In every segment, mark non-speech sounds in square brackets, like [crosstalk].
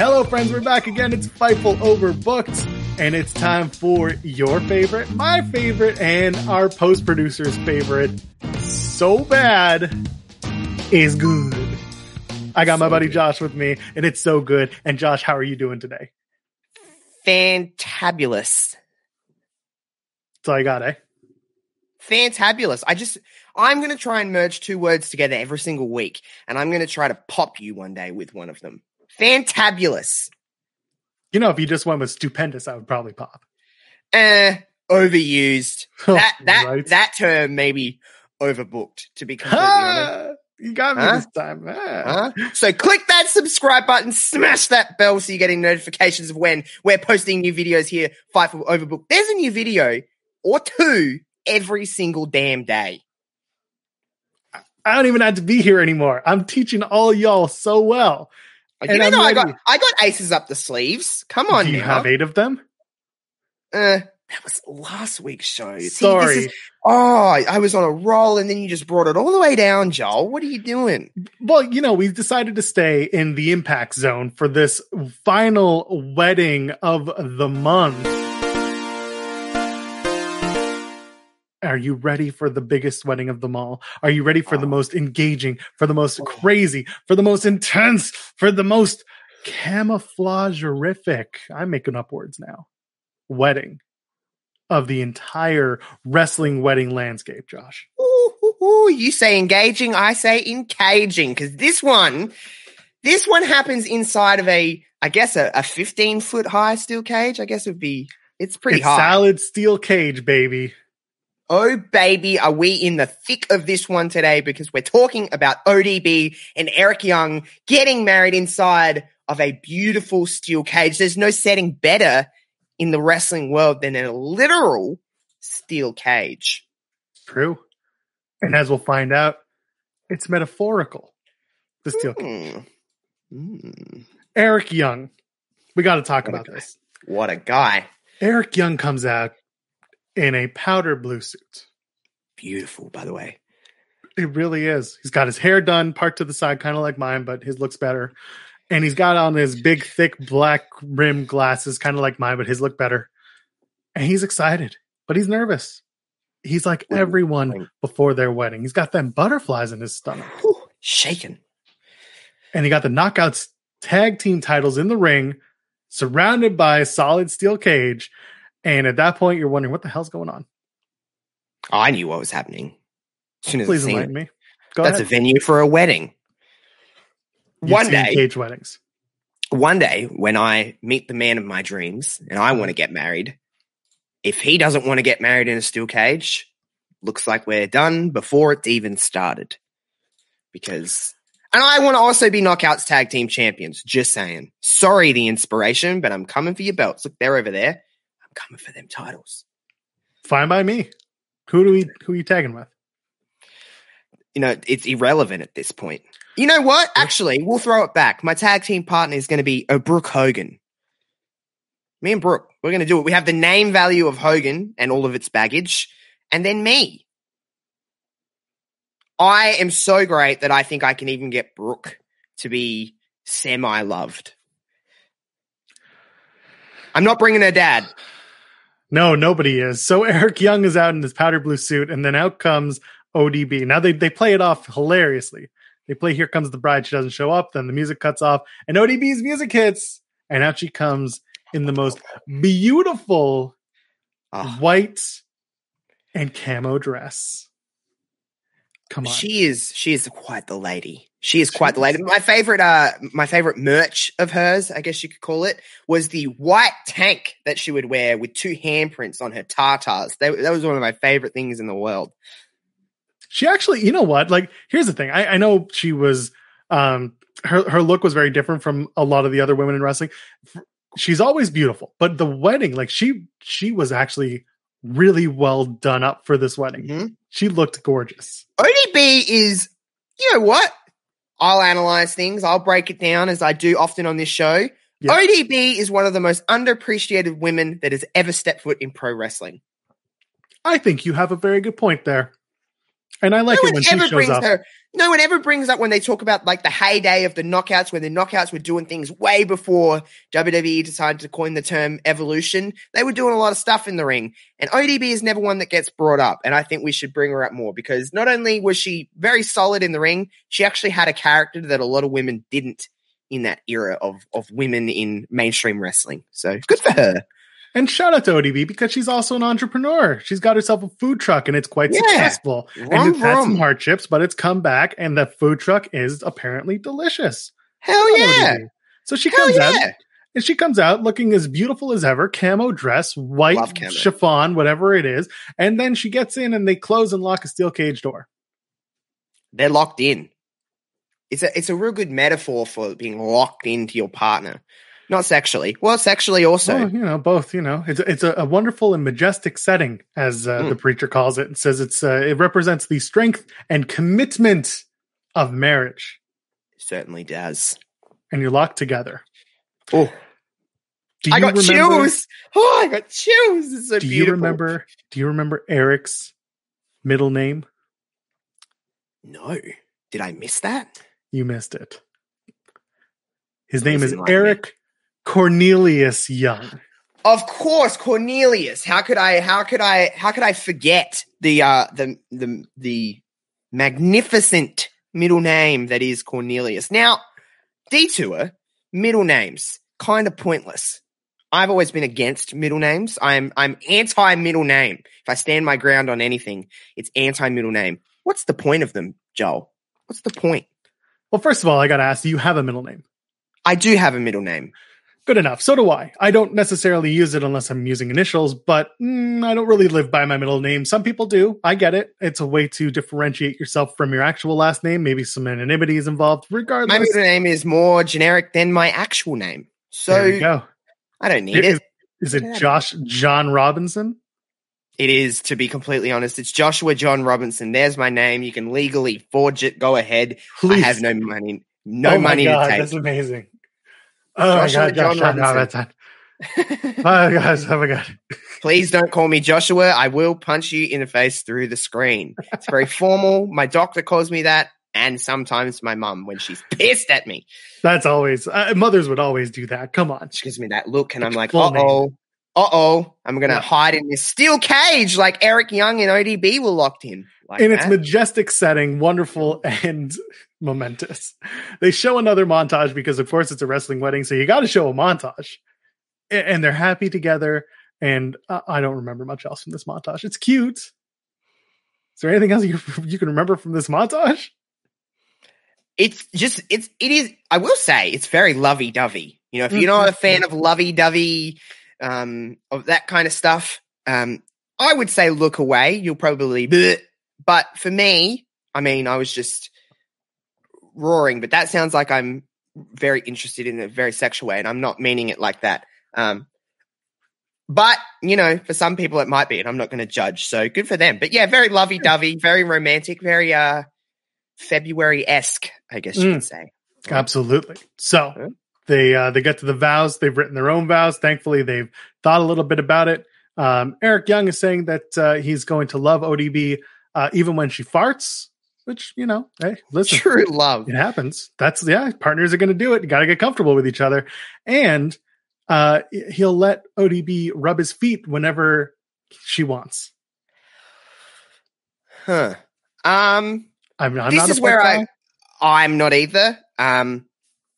Hello, friends. We're back again. It's Fightful Overbooked, and it's time for your favorite, my favorite, and our post producer's favorite. So bad is good. I got my buddy Josh with me, and it's so good. And Josh, how are you doing today? Fantabulous. That's all I got, eh? Fantabulous. I just, I'm going to try and merge two words together every single week, and I'm going to try to pop you one day with one of them. Fantabulous. You know, if you just went with stupendous, I would probably pop. Eh, overused. [laughs] That that Right. that term maybe overbooked. To be completely honest. Ah, you got me Huh? this time. Ah. Huh? So click that subscribe button, smash that bell so you're getting notifications of when we're posting new videos here. Fightful Overbook. There's a new video or two every single damn day. I don't even have to be here anymore. I'm teaching all y'all so well. Like, And you know, I got. I got aces up the sleeves. Come on Do you now. have eight of them? Uh, that was last week's show. See, this Sorry. is- oh, I was on a roll and then you just brought it all the way down, Joel. What are you doing? Well, you know, we've decided to stay in the impact zone for this final wedding of the month. Are you ready for the biggest wedding of them all? Are you ready for the Oh. most engaging, for the most Oh. crazy, for the most intense, for the most camouflage-orific? I'm making up words now. Wedding of the entire wrestling wedding landscape, Josh. Ooh, ooh, ooh, you say engaging, I say encaging, because this one, this one happens inside of a, I guess, a, a 15 foot high steel cage. I guess it would be, it's pretty it's high. solid steel cage, baby. Oh, baby, are we in the thick of this one today? Because we're talking about ODB and Eric Young getting married inside of a beautiful steel cage. There's no setting better in the wrestling world than a literal steel cage. True. And as we'll find out, it's metaphorical. The steel cage. Hmm. Hmm. Eric Young. We got to talk What about this. What a guy. Eric Young comes out in a powder blue suit. Beautiful, by the way. It really is. He's got his hair done, part to the side, kind of like mine, but his looks better. And he's got on his big, thick black rim glasses, kind of like mine, but his look better. And he's excited, but he's nervous. He's like everyone before their wedding. He's got them butterflies in his stomach. Whew, shaken. and he got the knockouts tag team titles in the ring, surrounded by a solid steel cage. And at that point, you're wondering what the hell's going on. I knew what was happening. As soon as Please enlighten me. Go That's ahead. a venue for a wedding. You've one day, cage weddings. one day when I meet the man of my dreams and I want to get married, if he doesn't want to get married in a steel cage, looks like we're done before it's even started. Because, and I want to also be knockouts tag team champions. Just saying. Sorry, the inspiration, but I'm coming for your belts. Look, they're over there. I'm coming for them titles. Fine by me. Who do we who are you tagging with? You know, it's irrelevant at this point. You know what? Actually, we'll throw it back. My tag team partner is going to be uh, Brooke Hogan. Me and Brooke, we're going to do it. We have the name value of Hogan and all of its baggage, and then me. I am so great that I think I can even get Brooke to be semi loved. I'm not bringing her dad. No, nobody is. So [laughs] Eric Young is out in his powder blue suit, and then out comes ODB. Now they, they play it off hilariously. They play Here Comes the Bride. She doesn't show up, then the music cuts off, and ODB's music hits, and out she comes in the most beautiful Oh, white and camo dress. Come on. She is she is quite the lady. She is quite the lady. My favorite uh my favorite merch of hers, I guess you could call it, was the white tank that she would wear with two handprints on her tartars. That, that was one of my favorite things in the world. She actually, you know what? Like, here's the thing. I, I know she was, um, her her look was very different from a lot of the other women in wrestling. She's always beautiful, but the wedding, like she she was actually really well done up for this wedding. Mhm. She looked gorgeous. ODB is, you know what? I'll analyze things. I'll break it down as I do often on this show. Yeah. ODB is one of the most underappreciated women that has ever stepped foot in pro wrestling. I think you have a very good point there. And I like no it one when she ever shows brings up. her. No one ever brings up when they talk about like the heyday of the knockouts, when the knockouts were doing things way before WWE decided to coin the term evolution. They were doing a lot of stuff in the ring, and ODB is never one that gets brought up. And I think we should bring her up more because not only was she very solid in the ring, she actually had a character that a lot of women didn't in that era of of women in mainstream wrestling. So good for her. And shout out to ODB because she's also an entrepreneur. She's got herself a food truck and it's quite Yeah. successful. Vroom, and it's had some hardships, but it's come back and the food truck is apparently delicious. Hell yeah! ODB. So she Hell comes out and she comes out looking as beautiful as ever, camo dress, white camo. chiffon, whatever it is. And then she gets in and they close and lock a steel cage door. They're locked in. It's a it's a real good metaphor for being locked into your partner, not sexually. Well, sexually also. Well, you know, both. You know, it's it's a, a wonderful and majestic setting, as uh, Mm. the preacher calls it, and says it's uh, it represents the strength and commitment of marriage, certainly does. and you're locked together. Oh, I got remember? chills. Oh, I got chills. It's so Do beautiful. you remember? Do you remember Eric's middle name? No, did I miss that? You missed it. His name is. Eric Cornelius Young. Of course, Cornelius. How could I? How could I? How could I forget the uh the the the magnificent middle name that is Cornelius? Now, detour middle names kind of pointless. I've always been against middle names. I'm I'm anti middle name. If I stand my ground on anything, it's anti middle name. What's the point of them, Joel? What's the point? Well, first of all, I got to ask: Do you have a middle name? I do have a middle name. Good enough. So do I. I don't necessarily use it unless I'm using initials, but mm, I don't really live by my middle name. Some people do. I get it. It's a way to differentiate yourself from your actual last name. Maybe some anonymity is involved. Regardless, My middle name is more generic than my actual name, there you so go. I don't need it. is it Josh John Robinson? It is, to be completely honest. It's Joshua John Robinson. There's my name. You can legally forge it. Go ahead. Please. I have no money. No oh money God, to That's amazing. Oh Joshua my God, John John Robinson. Robinson. Oh my oh my God. Please don't call me Joshua. I will punch you in the face through the screen. It's very formal. My doctor calls me that. And sometimes my mum when she's pissed at me. That's always, uh, mothers would always do that. Come on. She gives me that look and I'm like, uh oh, Uh oh. I'm going to Yeah. hide in this steel cage like Eric Young and ODB were locked in. Like in its that. majestic setting, wonderful and [laughs] momentous. They show another montage because, of course, it's a wrestling wedding, so you got to show a montage. And they're happy together. And I don't remember much else from this montage. It's cute. Is there anything else you [laughs] you can remember from this montage? it's just it's it is i will say it's very lovey-dovey you know if you're not a fan of lovey-dovey um of that kind of stuff um i would say look away you'll probably bleh. But for me i mean i was just roaring but that sounds like i'm very interested in a very sexual way and i'm not meaning it like that um but you know for some people it might be and i'm not going to judge so good for them but yeah very lovey-dovey very romantic very uh february-esque i guess you Mm. could say Absolutely. So Yeah. they uh, they get to the vows. They've written their own vows. Thankfully, they've thought a little bit about it. Um, Eric Young is saying that uh, he's going to love ODB uh, even when she farts. Which you know, hey, listen, True love. it happens. That's yeah, partners are going to do it. You got to get comfortable with each other, and uh, he'll let ODB rub his feet whenever she wants. Huh. Um, I'm, I'm this is where I. I'm not either. Um,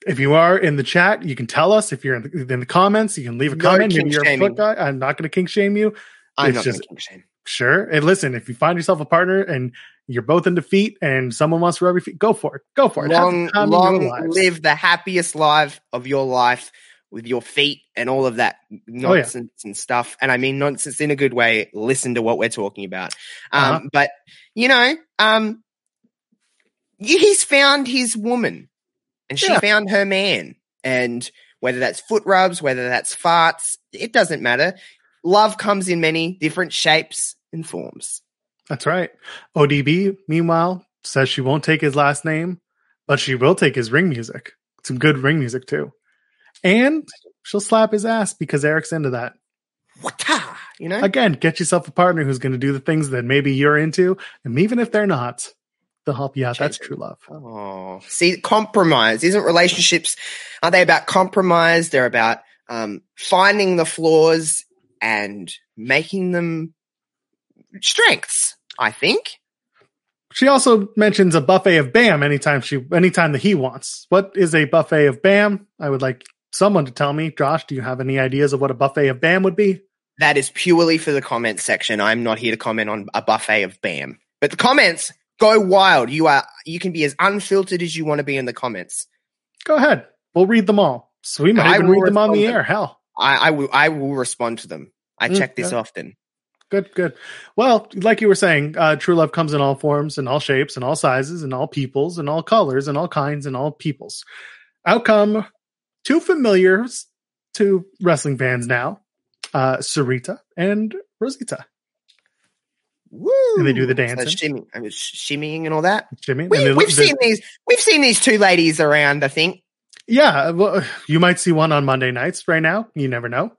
If you are in the chat, you can tell us. If you're in the, in the comments, you can leave a No comment. Maybe you're a foot guy. I'm not going to kink shame you. I'm It's not just- making shame. Sure. And listen, if you find yourself a partner and you're both in defeat and someone wants to rub your feet, go for it. Go for it. Long, time of your long live the happiest life of your life with your feet and all of that Oh, nonsense and stuff. And I mean nonsense in a good way. Listen to what we're talking about. Um, Uh-huh. but you know, um, he's found his woman and she Yeah. found her man. And whether that's foot rubs, whether that's farts, it doesn't matter. Love comes in many different shapes and forms. That's right. ODB, meanwhile, says she won't take his last name, but she will take his ring music. Some good ring music too. And she'll slap his ass because Eric's into that. Wata! You know, Again, get yourself a partner who's going to do the things that maybe you're into, and even if they're not, they'll help you out. That's true love. Oh, see, compromise isn't relationships. Are they about compromise? They're about um, finding the flaws and making them strengths. I think. She also mentions a buffet of Bam anytime she, anytime that he wants. What is a buffet of Bam? I would like someone to tell me. Josh, do you have any ideas of what a buffet of Bam would be? That is purely for the comments section. I'm not here to comment on a buffet of Bam, but the comments go wild. You are you can be as unfiltered as you want to be in the comments. Go ahead. We'll read them all. So we might I even read them on the air. Hell. I, I will I will respond to them. I Mm, check this yeah. often. Good, good. Well, like you were saying, uh, true love comes in all forms and all shapes and all sizes and all peoples and all colors and all kinds and all peoples. Outcome two familiars to wrestling fans now, uh, Sarita and Rosita. Woo! And they do the So dancing. shimmy, I was shimmying and all that. Jimmy. We, we've seen these. We've seen these two ladies around. I think. Yeah, well, you might see one on Monday nights right now. You never know.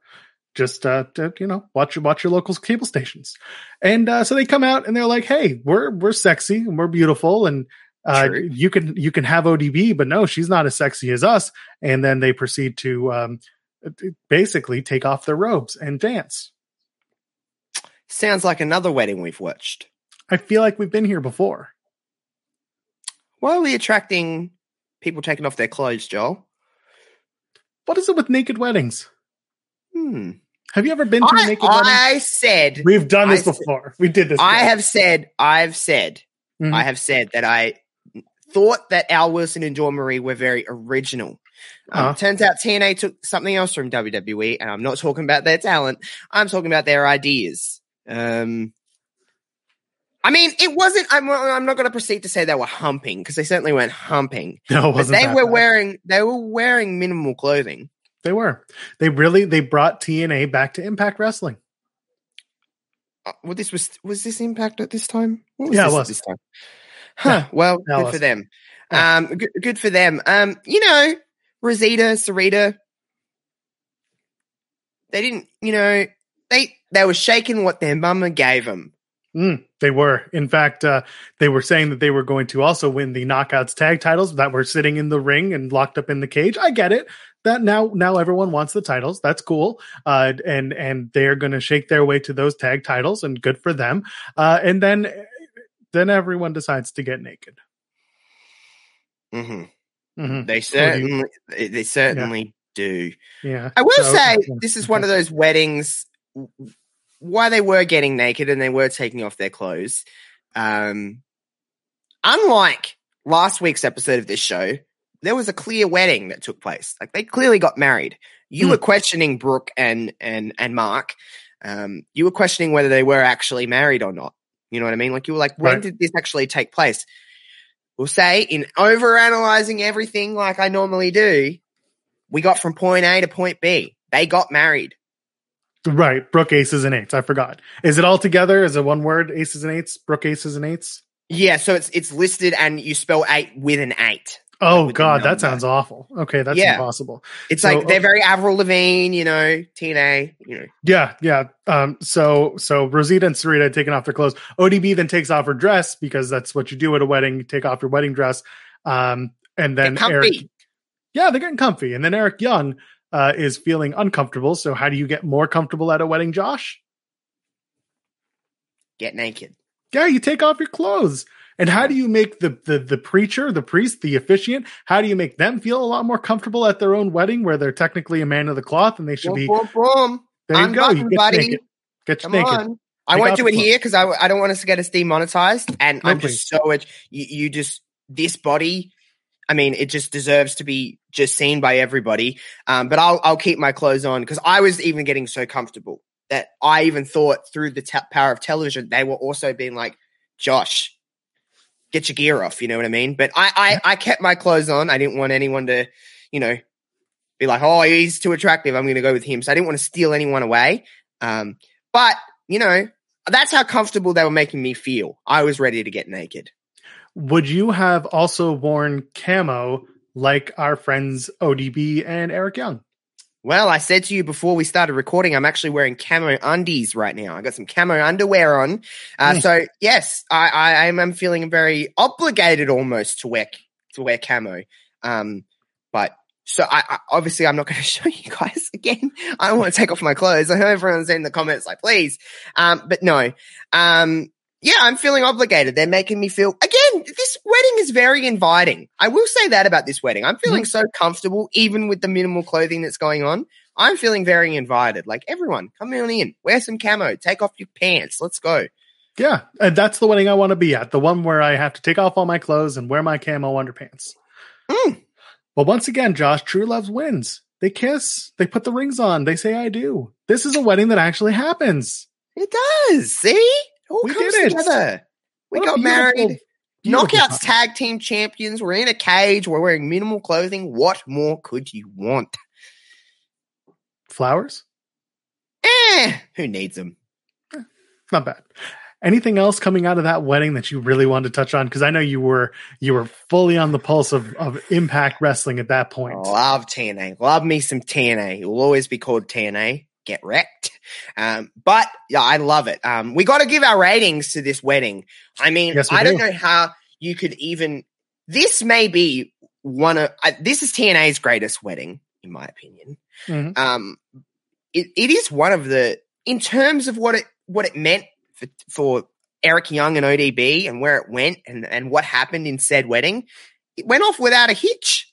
Just uh, to, you know, watch your watch your local cable stations, and uh, so they come out and they're like, "Hey, we're we're sexy and we're beautiful, and uh, you can you can have ODB, but no, she's not as sexy as us." And then they proceed to um, basically take off their robes and dance. Sounds like another wedding we've watched. I feel like we've been here before. Why are we attracting people taking off their clothes, Joel? What is it with naked weddings? Hmm. Have you ever been to a I, naked wedding? I said. We've done this I said- before. We did this. I before. have said. I've said. Mhm. I have said that I thought that Al Wilson and Dawn Marie were very original. Um, Uh-huh. Turns out TNA took something else from WWE, and I'm not talking about their talent. I'm talking about their ideas. Um, I mean, it wasn't. I'm, I'm not going to proceed to say they were humping because they certainly weren't humping. [laughs] no, it wasn't they that were bad. wearing. They were wearing minimal clothing. They were. They really they brought TNA back to Impact Wrestling. Uh, well, this was was this Impact at this time? Was Yeah, this at was. this time. Huh. Well, Yeah, it good was. for them. Yeah. Um, good, good for them. Um, you know, Rosita, Sarita, they didn't. You know, they they were shaking what their mama gave them. Mm, they were. In fact, uh, they were saying that they were going to also win the Knockouts tag titles that were sitting in the ring and locked up in the cage. I get it. That now now everyone wants the titles. That's cool. Uh, and and they're going to shake their way to those tag titles, and good for them. Uh, and then then everyone decides to get naked. hmm Mhm. They certainly, they certainly do. Yeah. I will So- say yeah, this is one of those weddings why they were getting naked and they were taking off their clothes. Um, unlike last week's episode of this show, there was a clear wedding that took place. Like they clearly got married. You Hmm. were questioning Brooke and and and Mark. Um, you were questioning whether they were actually married or not. You know what I mean? Like you were like, when Right. did this actually take place? We'll say in over analyzing everything like I normally do, we got from point A to point B. They got married. Right. Brook aces and eights. I forgot. Is it all together? Is it one word? Aces and eights? Brook aces and eights? Yeah, so it's it's listed and you spell eight with an eight. Oh the God, that sounds awful. Okay, that's Yeah. impossible. It's So- like they're very Avril Lavigne, you know, TNA, you know. Yeah, yeah. Um, so so Rosita and Sarita had taken off their clothes. ODB then takes off her dress because that's what you do at a wedding. You take off your wedding dress. Um, and then Eric, yeah, they're getting comfy. And then Eric Young uh, is feeling uncomfortable. So how do you get more comfortable at a wedding, Josh? Get naked. Yeah, you take off your clothes. And how do you make the, the the preacher, the priest, the officiant? How do you make them feel a lot more comfortable at their own wedding, where they're technically a man of the cloth and they should Boom, be? boom, boom. There you go. You get buddy. naked. Get Come naked. on. I Take won't do the it here because I, I don't want us to get us demonetized. And I'm Okay. just so it, you, you just this body. I mean, it just deserves to be just seen by everybody. Um, but I'll I'll keep my clothes on because I was even getting so comfortable that I even thought through the te- power of television they were also being like, Josh, get your gear off. You know what I mean? But I I, I kept my clothes on. I didn't want anyone to, you know, be like, oh, he's too attractive. I'm going to go with him. So I didn't want to steal anyone away. Um, but you know, that's how comfortable they were making me feel. I was ready to get naked. Would you have also worn camo like our friends ODB and Eric Young? Well, I said to you before we started recording, I'm actually wearing camo undies right now. I got some camo underwear on. Uh, Mm. So yes, I, I, I'm, I'm feeling very obligated almost to wear, to wear camo. Um, but so I, I obviously I'm not going [laughs] to show you guys again. I don't want to take off my clothes. I know everyone's in the comments like, please. Um, but no, um, yeah, I'm feeling obligated. They're making me feel again. This wedding is very inviting. I will say that about this wedding. I'm feeling so comfortable, even with the minimal clothing that's going on. I'm feeling very invited. Like everyone, come on in, wear some camo, take off your pants, let's go. Yeah, and that's the wedding I want to be at. The one where I have to take off all my clothes and wear my camo underpants. Mm. But once again, Josh, true love wins. They kiss, they put the rings on, they say I do. This is a wedding that actually happens. It does. See, We comes did it. together. We What got married. beautiful Knockouts tag team champions. We're in a cage. We're wearing minimal clothing. What more could you want? Flowers? Eh, who needs them? Not bad. Anything else coming out of that wedding that you really wanted to touch on? Because I know you were you were fully on the pulse of, of Impact Wrestling at that point. Love TNA. Love me some TNA. It will always be called TNA. Get wrecked. Um, but yeah, I love it. Um, we got to give our ratings to this wedding. I mean, Yes, we I don't know how you could even. This may be one of. Uh, this is TNA's greatest wedding, in my opinion. Mhm. Um, it, it is one of the in terms of what it what it meant for for Eric Young and ODB and where it went and and what happened in said wedding. It went off without a hitch.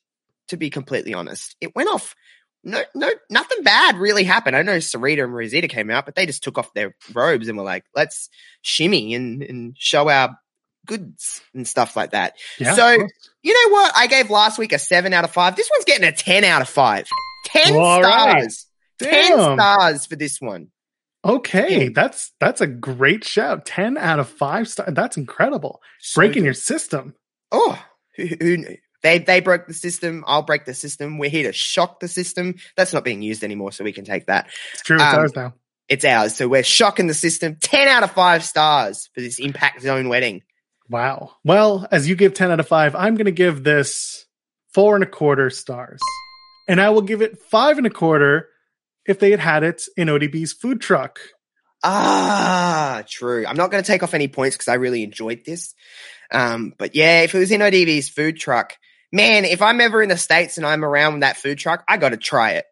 To be completely honest, it went off. No, no, nothing bad really happened. I know Sarita and Rosita came out, but they just took off their robes and were like, "Let's shimmy and and show our goods and stuff like that." Yeah. so- You know what? I gave last week a seven out of five. This one's getting a ten out of five. Ten All right. stars. Ten stars for this one. Okay, Yeah. that's that's a great shout. Ten out of five star. That's incredible. So Breaking good. your system. oh, who, who knew? They they broke the system. I'll break the system. We're here to shock the system. That's not being used anymore, so we can take that. It's true. It's Um, ours now. It's ours. So we're shocking the system. Ten out of five stars for this Impact Zone wedding. Wow. Well, as you give ten out of five, I'm going to give this four and a quarter stars, and I will give it five and a quarter if they had had it in ODB's food truck. Ah, true. I'm not going to take off any points because I really enjoyed this. Um, but yeah, if it was in ODB's food truck, man, if I'm ever in the States and I'm around that food truck, I got to try it.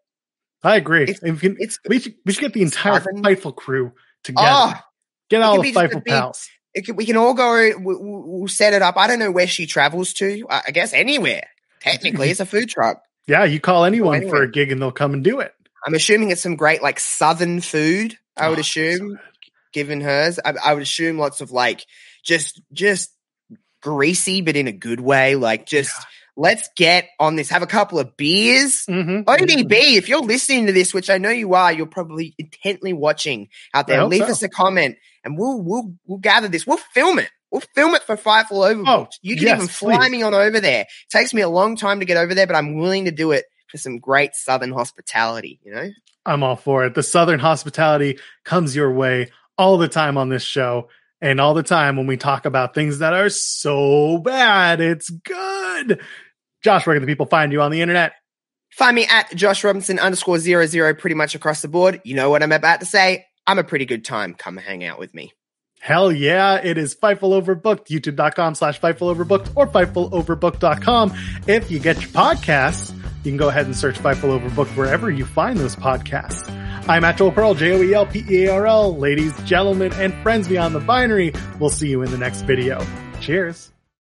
I agree. It's- If you can- It's, we should we should get the entire Southern- Fightful crew together. oh, get all the Fightful big- pals. can, we can all go, we, we- we'll set it up. I don't know where she travels to. I guess anywhere. Technically, [laughs] it's a food truck. Yeah, you call anyone for a gig and they'll come and do it. I'm assuming it's some great like southern food. I would Oh, so assume, good. given hers, I, I would assume lots of like just just greasy, but in a good way. Like just let's get on this. Have a couple of beers. Mhm. ODB, if you're listening to this, which I know you are, you're probably intently watching out there. Leave so. us a comment, and we'll we'll we'll gather this. We'll film it. We'll film it for Fightful Overbooked. Oh, you can yes, even fly please. me on over there. It takes me a long time to get over there, but I'm willing to do it for some great Southern hospitality. You know. I'm all for it. The Southern hospitality comes your way all the time on this show. And all the time when we talk about things that are so bad, it's good. Josh, where can the people find you on the internet? Find me at Josh Robinson underscore zero zero pretty much across the board. You know what I'm about to say. I'm a pretty good time. Come hang out with me. Hell yeah, it is Fightful Overbooked, youtube.com slash Fightful Overbooked or FightfulOverbooked.com. If you get your podcasts, you can go ahead and search Fightful Overbooked wherever you find those podcasts. I'm at Joel Pearl, J-O-E-L-P-E-A-R-L. Ladies, gentlemen, and friends beyond the binary, we'll see you in the next video. Cheers.